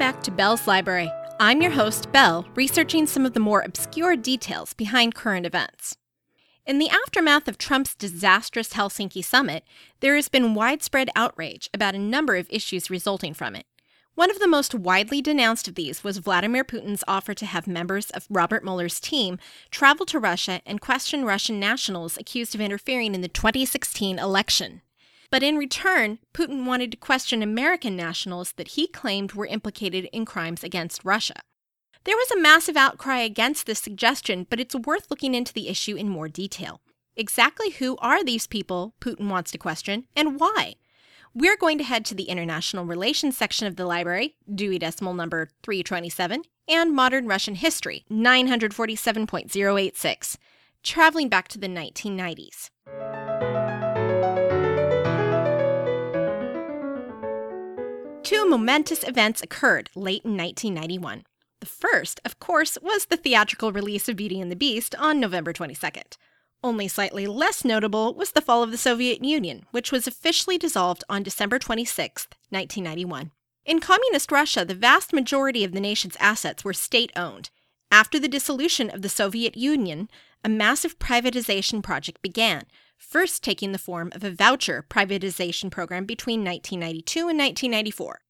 Back to Bell's Library. I'm your host, Bell, researching some of the more obscure details behind current events. In the aftermath of Trump's disastrous Helsinki summit, there has been widespread outrage about a number of issues resulting from it. One of the most widely denounced of these was Vladimir Putin's offer to have members of Robert Mueller's team travel to Russia and question Russian nationals accused of interfering in the 2016 election. But in return, Putin wanted to question American nationals that he claimed were implicated in crimes against Russia. There was a massive outcry against this suggestion, but it's worth looking into the issue in more detail. Exactly who are these people Putin wants to question, and why? We're going to head to the International Relations section of the library, Dewey Decimal number 327, and Modern Russian History 947.086, traveling back to the 1990s. Momentous events occurred late in 1991. The first, of course, was the theatrical release of Beauty and the Beast on November 22nd. Only slightly less notable was the fall of the Soviet Union, which was officially dissolved on December 26, 1991. In Communist Russia, the vast majority of the nation's assets were state owned. After the dissolution of the Soviet Union, a massive privatization project began, first taking the form of a voucher privatization program between 1992 and 1994.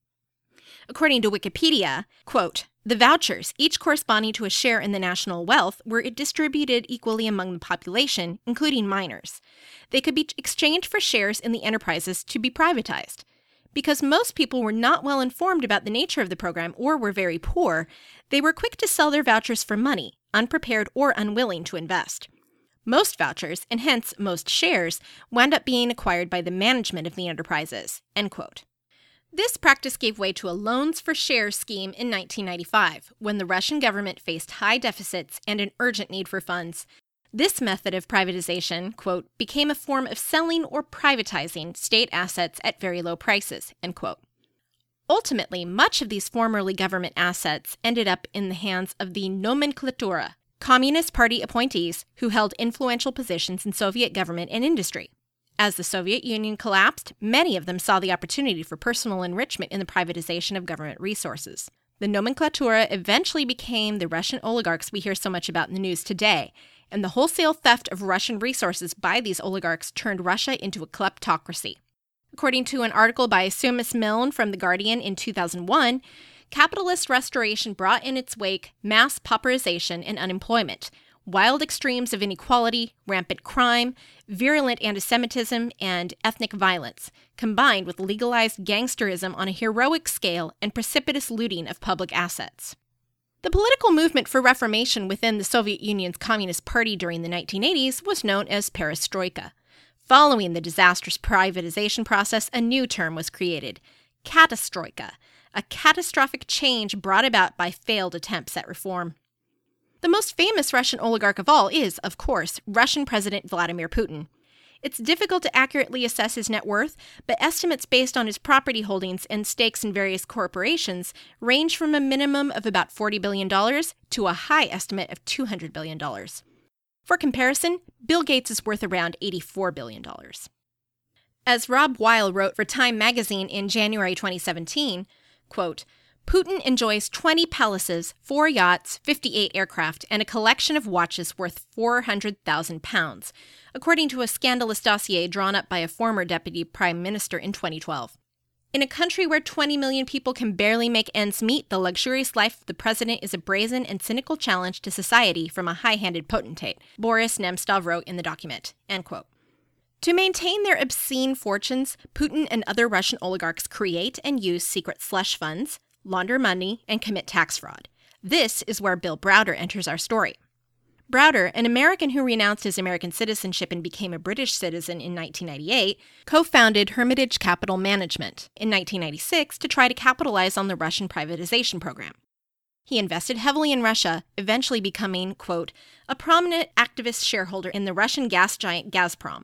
According to Wikipedia, quote, the vouchers, each corresponding to a share in the national wealth, were distributed equally among the population, including minors. They could be exchanged for shares in the enterprises to be privatized. Because most people were not well informed about the nature of the program or were very poor, they were quick to sell their vouchers for money, unprepared or unwilling to invest. Most vouchers, and hence most shares, wound up being acquired by the management of the enterprises. End quote. This practice gave way to a loans for shares scheme in 1995, when the Russian government faced high deficits and an urgent need for funds. This method of privatization, quote, became a form of selling or privatizing state assets at very low prices, end quote. Ultimately, much of these formerly government assets ended up in the hands of the nomenklatura, Communist Party appointees who held influential positions in Soviet government and industry. As the Soviet Union collapsed, many of them saw the opportunity for personal enrichment in the privatization of government resources. The nomenklatura eventually became the Russian oligarchs we hear so much about in the news today, and the wholesale theft of Russian resources by these oligarchs turned Russia into a kleptocracy. According to an article by Seamus Milne from The Guardian in 2001, capitalist restoration brought in its wake mass pauperization and unemployment, wild extremes of inequality, rampant crime, virulent anti Semitism, and ethnic violence, combined with legalized gangsterism on a heroic scale and precipitous looting of public assets. The political movement for reformation within the Soviet Union's Communist Party during the 1980s was known as perestroika. Following the disastrous privatization process, a new term was created katastroika, a catastrophic change brought about by failed attempts at reform. The most famous Russian oligarch of all is, of course, Russian President Vladimir Putin. It's difficult to accurately assess his net worth, but estimates based on his property holdings and stakes in various corporations range from a minimum of about $40 billion to a high estimate of $200 billion. For comparison, Bill Gates is worth around $84 billion. As Rob Weil wrote for Time magazine in January 2017, quote, Putin enjoys 20 palaces, four yachts, 58 aircraft, and a collection of watches worth 400,000 pounds, according to a scandalous dossier drawn up by a former deputy prime minister in 2012. In a country where 20 million people can barely make ends meet, the luxurious life of the president is a brazen and cynical challenge to society from a high handed potentate, Boris Nemtsov wrote in the document. End quote. To maintain their obscene fortunes, Putin and other Russian oligarchs create and use secret slush funds, launder money, and commit tax fraud. This is where Bill Browder enters our story. Browder, an American who renounced his American citizenship and became a British citizen in 1998, co founded Hermitage Capital Management in 1996 to try to capitalize on the Russian privatization program. He invested heavily in Russia, eventually becoming, quote, a prominent activist shareholder in the Russian gas giant Gazprom,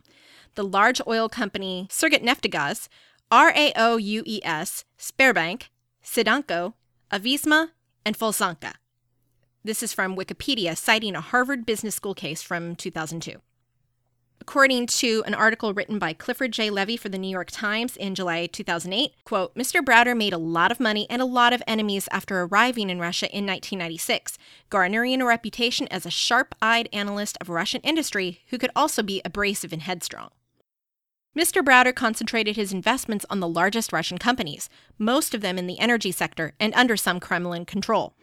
the large oil company Surgutneftegaz, RAO UES, Sberbank, Sidanko, Avisma, and Folsanka. This is from Wikipedia, citing a Harvard Business School case from 2002. According to an article written by Clifford J. Levy for the New York Times in July 2008, quote, Mr. Browder made a lot of money and a lot of enemies after arriving in Russia in 1996, garnering a reputation as a sharp-eyed analyst of Russian industry who could also be abrasive and headstrong. Mr. Browder concentrated his investments on the largest Russian companies, most of them in the energy sector and under some Kremlin control.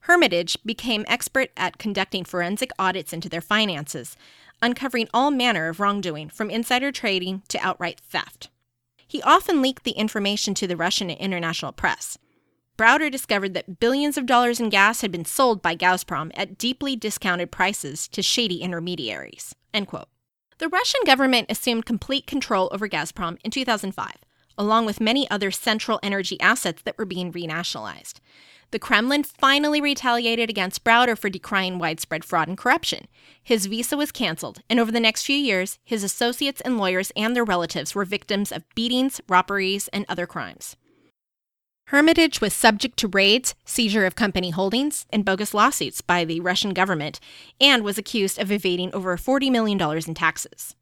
Hermitage became expert at conducting forensic audits into their finances, uncovering all manner of wrongdoing, from insider trading to outright theft. He often leaked the information to the Russian and international press. Browder discovered that billions of dollars in gas had been sold by Gazprom at deeply discounted prices to shady intermediaries. The Russian government assumed complete control over Gazprom in 2005, along with many other central energy assets that were being renationalized the Kremlin finally retaliated against Browder for decrying widespread fraud and corruption. His visa was canceled, and over the next few years, his associates and lawyers and their relatives were victims of beatings, robberies, and other crimes. Hermitage was subject to raids, seizure of company holdings, and bogus lawsuits by the Russian government, and was accused of evading over $40 million in taxes.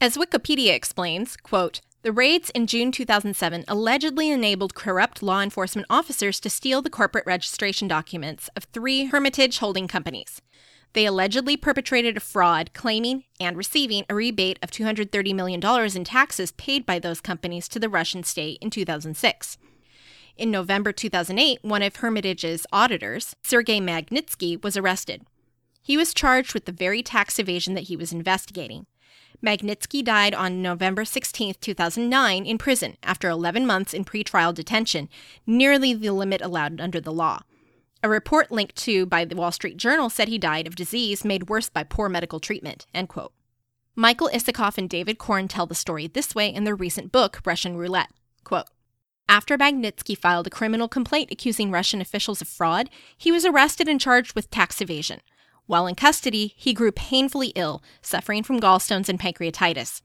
As Wikipedia explains, quote, the raids in June 2007 allegedly enabled corrupt law enforcement officers to steal the corporate registration documents of three Hermitage holding companies. They allegedly perpetrated a fraud, claiming and receiving a rebate of $230 million in taxes paid by those companies to the Russian state in 2006. In November 2008, one of Hermitage's auditors, Sergei Magnitsky, was arrested. He was charged with the very tax evasion that he was investigating. Magnitsky died on November 16, 2009, in prison after 11 months in pretrial detention, nearly the limit allowed under the law. A report linked to by the Wall Street Journal said he died of disease made worse by poor medical treatment. Michael Isikoff and David Corn tell the story this way in their recent book, Russian Roulette. Quote, after Magnitsky filed a criminal complaint accusing Russian officials of fraud, he was arrested and charged with tax evasion. While in custody, he grew painfully ill, suffering from gallstones and pancreatitis.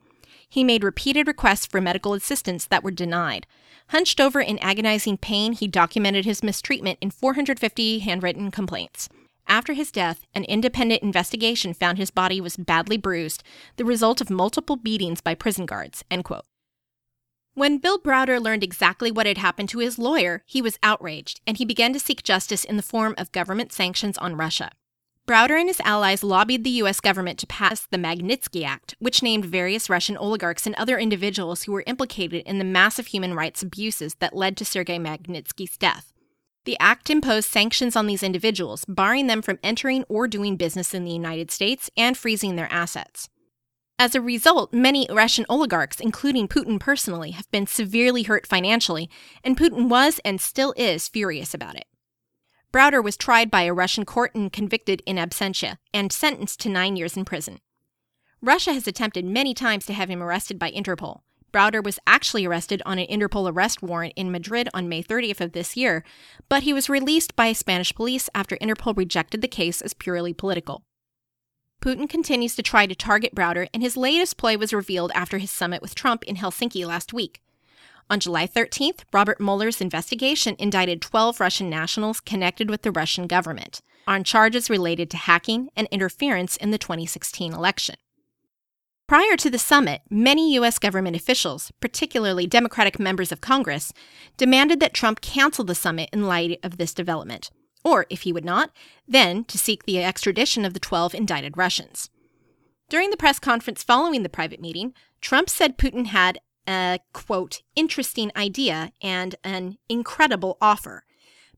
He made repeated requests for medical assistance that were denied. Hunched over in agonizing pain, he documented his mistreatment in 450 handwritten complaints. After his death, an independent investigation found his body was badly bruised, the result of multiple beatings by prison guards. When Bill Browder learned exactly what had happened to his lawyer, he was outraged, and he began to seek justice in the form of government sanctions on Russia. Browder and his allies lobbied the U.S. government to pass the Magnitsky Act, which named various Russian oligarchs and other individuals who were implicated in the massive human rights abuses that led to Sergei Magnitsky's death. The act imposed sanctions on these individuals, barring them from entering or doing business in the United States and freezing their assets. As a result, many Russian oligarchs, including Putin personally, have been severely hurt financially, and Putin was and still is furious about it. Browder was tried by a Russian court and convicted in absentia and sentenced to nine years in prison. Russia has attempted many times to have him arrested by Interpol. Browder was actually arrested on an Interpol arrest warrant in Madrid on May 30th of this year, but he was released by Spanish police after Interpol rejected the case as purely political. Putin continues to try to target Browder, and his latest ploy was revealed after his summit with Trump in Helsinki last week. On July 13th, Robert Mueller's investigation indicted 12 Russian nationals connected with the Russian government on charges related to hacking and interference in the 2016 election. Prior to the summit, many U.S. government officials, particularly Democratic members of Congress, demanded that Trump cancel the summit in light of this development, or, if he would not, then to seek the extradition of the 12 indicted Russians. During the press conference following the private meeting, Trump said Putin had a quote, interesting idea and an incredible offer.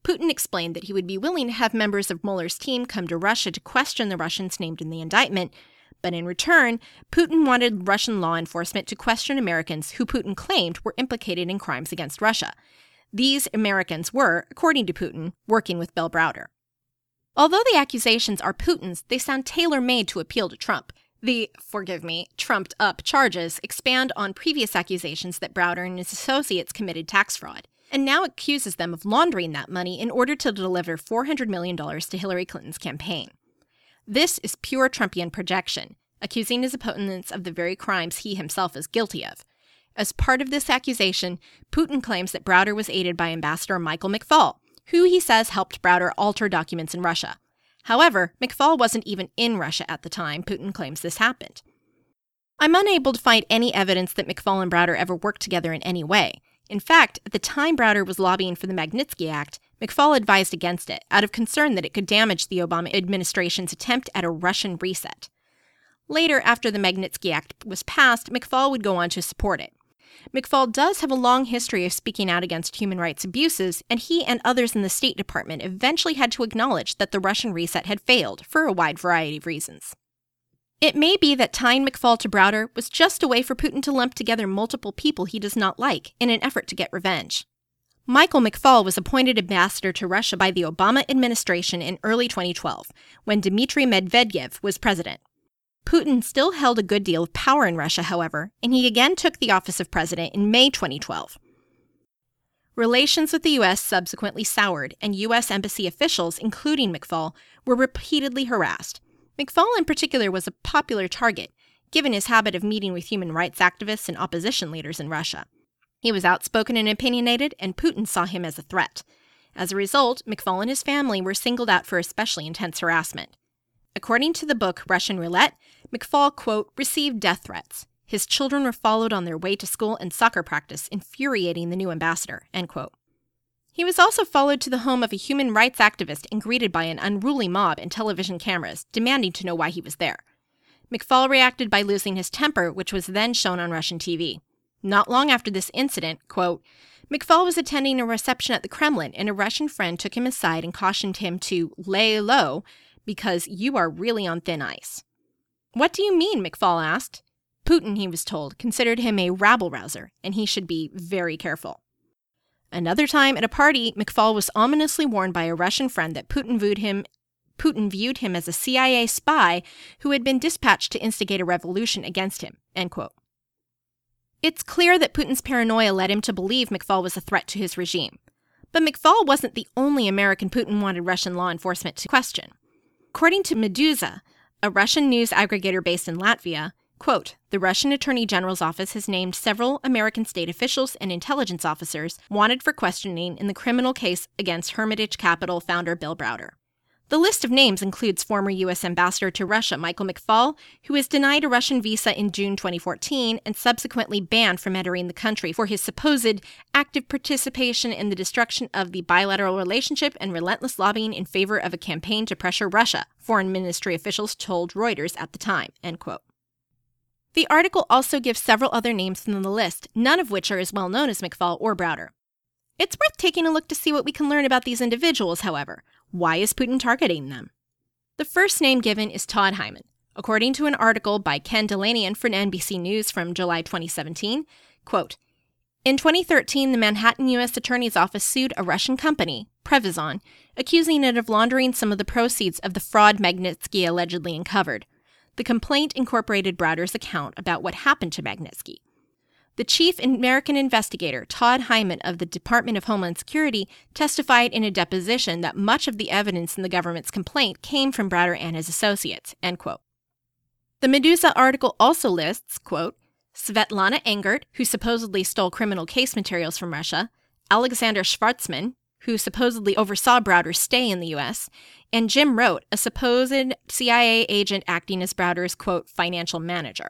Putin explained that he would be willing to have members of Mueller's team come to Russia to question the Russians named in the indictment, but in return, Putin wanted Russian law enforcement to question Americans who Putin claimed were implicated in crimes against Russia. These Americans were, according to Putin, working with Bill Browder. Although the accusations are Putin's, they sound tailor made to appeal to Trump. The, forgive me, trumped up charges expand on previous accusations that Browder and his associates committed tax fraud, and now accuses them of laundering that money in order to deliver $400 million to Hillary Clinton's campaign. This is pure Trumpian projection, accusing his opponents of the very crimes he himself is guilty of. As part of this accusation, Putin claims that Browder was aided by Ambassador Michael McFaul, who he says helped Browder alter documents in Russia. However, McFaul wasn't even in Russia at the time Putin claims this happened. I'm unable to find any evidence that McFaul and Browder ever worked together in any way. In fact, at the time Browder was lobbying for the Magnitsky Act, McFaul advised against it out of concern that it could damage the Obama administration's attempt at a Russian reset. Later, after the Magnitsky Act was passed, McFaul would go on to support it. McFaul does have a long history of speaking out against human rights abuses, and he and others in the State Department eventually had to acknowledge that the Russian reset had failed for a wide variety of reasons. It may be that tying McFaul to Browder was just a way for Putin to lump together multiple people he does not like in an effort to get revenge. Michael McFaul was appointed ambassador to Russia by the Obama administration in early 2012, when Dmitry Medvedev was president. Putin still held a good deal of power in Russia, however, and he again took the office of president in May 2012. Relations with the U.S. subsequently soured, and U.S. embassy officials, including McFaul, were repeatedly harassed, McFaul, in particular, was a popular target, given his habit of meeting with human rights activists and opposition leaders in Russia. He was outspoken and opinionated, and Putin saw him as a threat. As a result, McFaul and his family were singled out for especially intense harassment. According to the book Russian Roulette, McFaul, quote, received death threats. His children were followed on their way to school and soccer practice, infuriating the new ambassador, end quote. He was also followed to the home of a human rights activist and greeted by an unruly mob and television cameras, demanding to know why he was there. McFaul reacted by losing his temper, which was then shown on Russian TV. Not long after this incident, quote, McFaul was attending a reception at the Kremlin, and a Russian friend took him aside and cautioned him to lay low because you are really on thin ice. What do you mean? McFaul asked. Putin, he was told, considered him a rabble rouser, and he should be very careful. Another time at a party, McFaul was ominously warned by a Russian friend that Putin viewed him Putin viewed him as a CIA spy who had been dispatched to instigate a revolution against him. It's clear that Putin's paranoia led him to believe McFaul was a threat to his regime. But McFaul wasn't the only American Putin wanted Russian law enforcement to question. According to Meduza, a Russian news aggregator based in Latvia, Quote The Russian Attorney General's office has named several American state officials and intelligence officers wanted for questioning in the criminal case against Hermitage Capital founder Bill Browder. The list of names includes former U.S. Ambassador to Russia Michael McFaul, who was denied a Russian visa in June 2014 and subsequently banned from entering the country for his supposed active participation in the destruction of the bilateral relationship and relentless lobbying in favor of a campaign to pressure Russia, foreign ministry officials told Reuters at the time. End quote. The article also gives several other names from the list, none of which are as well known as McFaul or Browder. It's worth taking a look to see what we can learn about these individuals, however. Why is Putin targeting them? The first name given is Todd Hyman. According to an article by Ken Dilanian for NBC News from July 2017, quote, in 2013, the Manhattan U.S. Attorney's Office sued a Russian company, Prevezon, accusing it of laundering some of the proceeds of the fraud Magnitsky allegedly uncovered. The complaint incorporated Browder's account about what happened to Magnitsky. The chief American investigator, Todd Hyman of the Department of Homeland Security, testified in a deposition that much of the evidence in the government's complaint came from Browder and his associates. The Meduza article also lists, quote, Svetlana Engert, who supposedly stole criminal case materials from Russia, Alexander Schwartzman, who supposedly oversaw Browder's stay in the U.S., and Jim Rote, a supposed CIA agent acting as Browder's, quote, financial manager.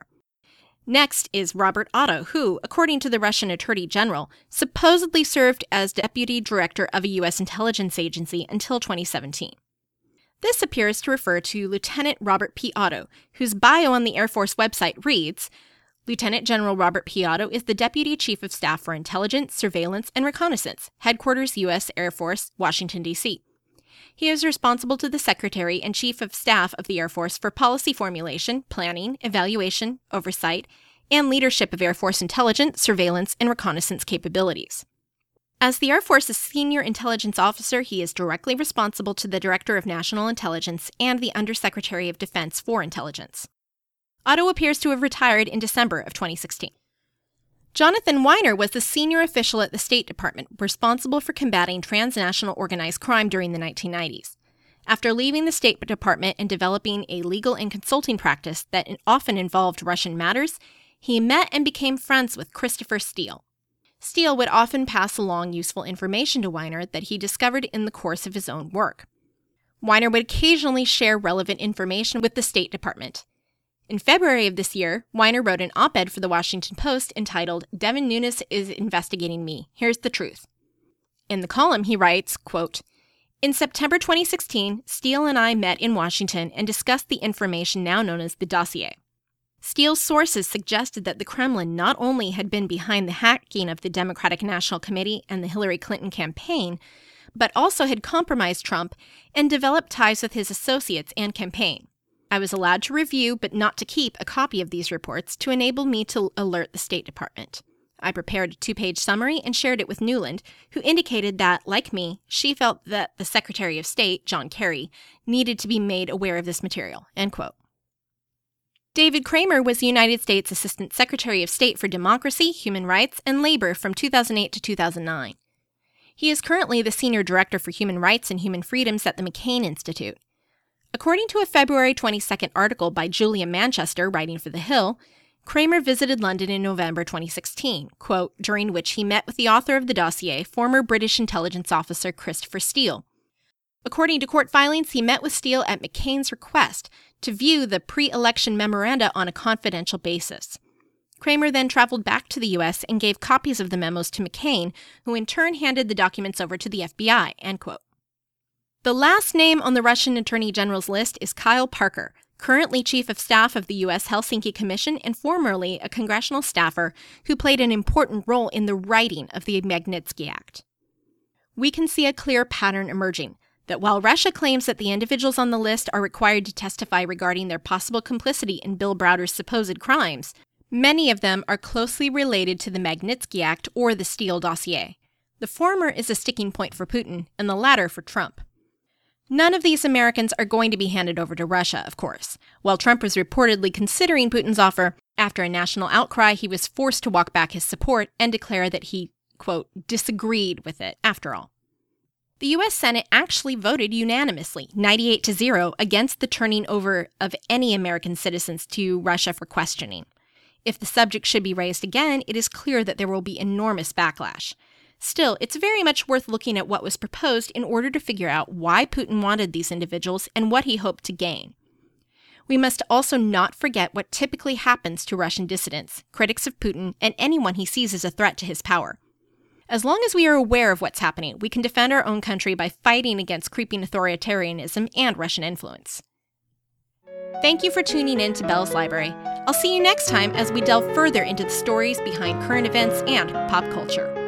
Next is Robert Otto, who, according to the Russian Attorney General, supposedly served as deputy director of a U.S. intelligence agency until 2017. This appears to refer to Lieutenant Robert P. Otto, whose bio on the Air Force website reads Lieutenant General Robert P. Otto is the Deputy Chief of Staff for Intelligence, Surveillance, and Reconnaissance, Headquarters U.S. Air Force, Washington, D.C. He is responsible to the Secretary and Chief of Staff of the Air Force for policy formulation, planning, evaluation, oversight, and leadership of Air Force intelligence, surveillance, and reconnaissance capabilities. As the Air Force's senior intelligence officer, he is directly responsible to the Director of National Intelligence and the Undersecretary of Defense for Intelligence. Otto appears to have retired in December of 2016. Jonathan Winer was the senior official at the State Department responsible for combating transnational organized crime during the 1990s. After leaving the State Department and developing a legal and consulting practice that often involved Russian matters, he met and became friends with Christopher Steele. Steele would often pass along useful information to Winer that he discovered in the course of his own work. Winer would occasionally share relevant information with the State Department, In February of this year, Winer wrote an op ed for the Washington Post entitled Devin Nunes is Investigating Me. Here's the Truth. In the column, he writes, quote, in September 2016, Steele and I met in Washington and discussed the information now known as the dossier. Steele's sources suggested that the Kremlin not only had been behind the hacking of the Democratic National Committee and the Hillary Clinton campaign, but also had compromised Trump and developed ties with his associates and campaign. I was allowed to review, but not to keep, a copy of these reports to enable me to alert the State Department. I prepared a two page summary and shared it with Nuland, who indicated that, like me, she felt that the Secretary of State, John Kerry, needed to be made aware of this material. David Kramer was the United States Assistant Secretary of State for Democracy, Human Rights, and Labor from 2008 to 2009. He is currently the Senior Director for Human Rights and Human Freedoms at the McCain Institute. According to a February 22nd article by Julia Manchester writing for The Hill, Kramer visited London in November 2016, quote, during which he met with the author of the dossier, former British intelligence officer Christopher Steele. According to court filings, he met with Steele at McCain's request to view the pre election memoranda on a confidential basis. Kramer then traveled back to the U.S. and gave copies of the memos to McCain, who in turn handed the documents over to the FBI. End quote. The last name on the Russian Attorney General's list is Kyle Parker, currently Chief of Staff of the U.S. Helsinki Commission and formerly a congressional staffer who played an important role in the writing of the Magnitsky Act. We can see a clear pattern emerging that while Russia claims that the individuals on the list are required to testify regarding their possible complicity in Bill Browder's supposed crimes, many of them are closely related to the Magnitsky Act or the Steele dossier. The former is a sticking point for Putin, and the latter for Trump. None of these Americans are going to be handed over to Russia, of course. While Trump was reportedly considering Putin's offer, after a national outcry, he was forced to walk back his support and declare that he, quote, disagreed with it after all. The US Senate actually voted unanimously, 98 to 0, against the turning over of any American citizens to Russia for questioning. If the subject should be raised again, it is clear that there will be enormous backlash. Still, it's very much worth looking at what was proposed in order to figure out why Putin wanted these individuals and what he hoped to gain. We must also not forget what typically happens to Russian dissidents, critics of Putin, and anyone he sees as a threat to his power. As long as we are aware of what's happening, we can defend our own country by fighting against creeping authoritarianism and Russian influence. Thank you for tuning in to Bell's Library. I'll see you next time as we delve further into the stories behind current events and pop culture.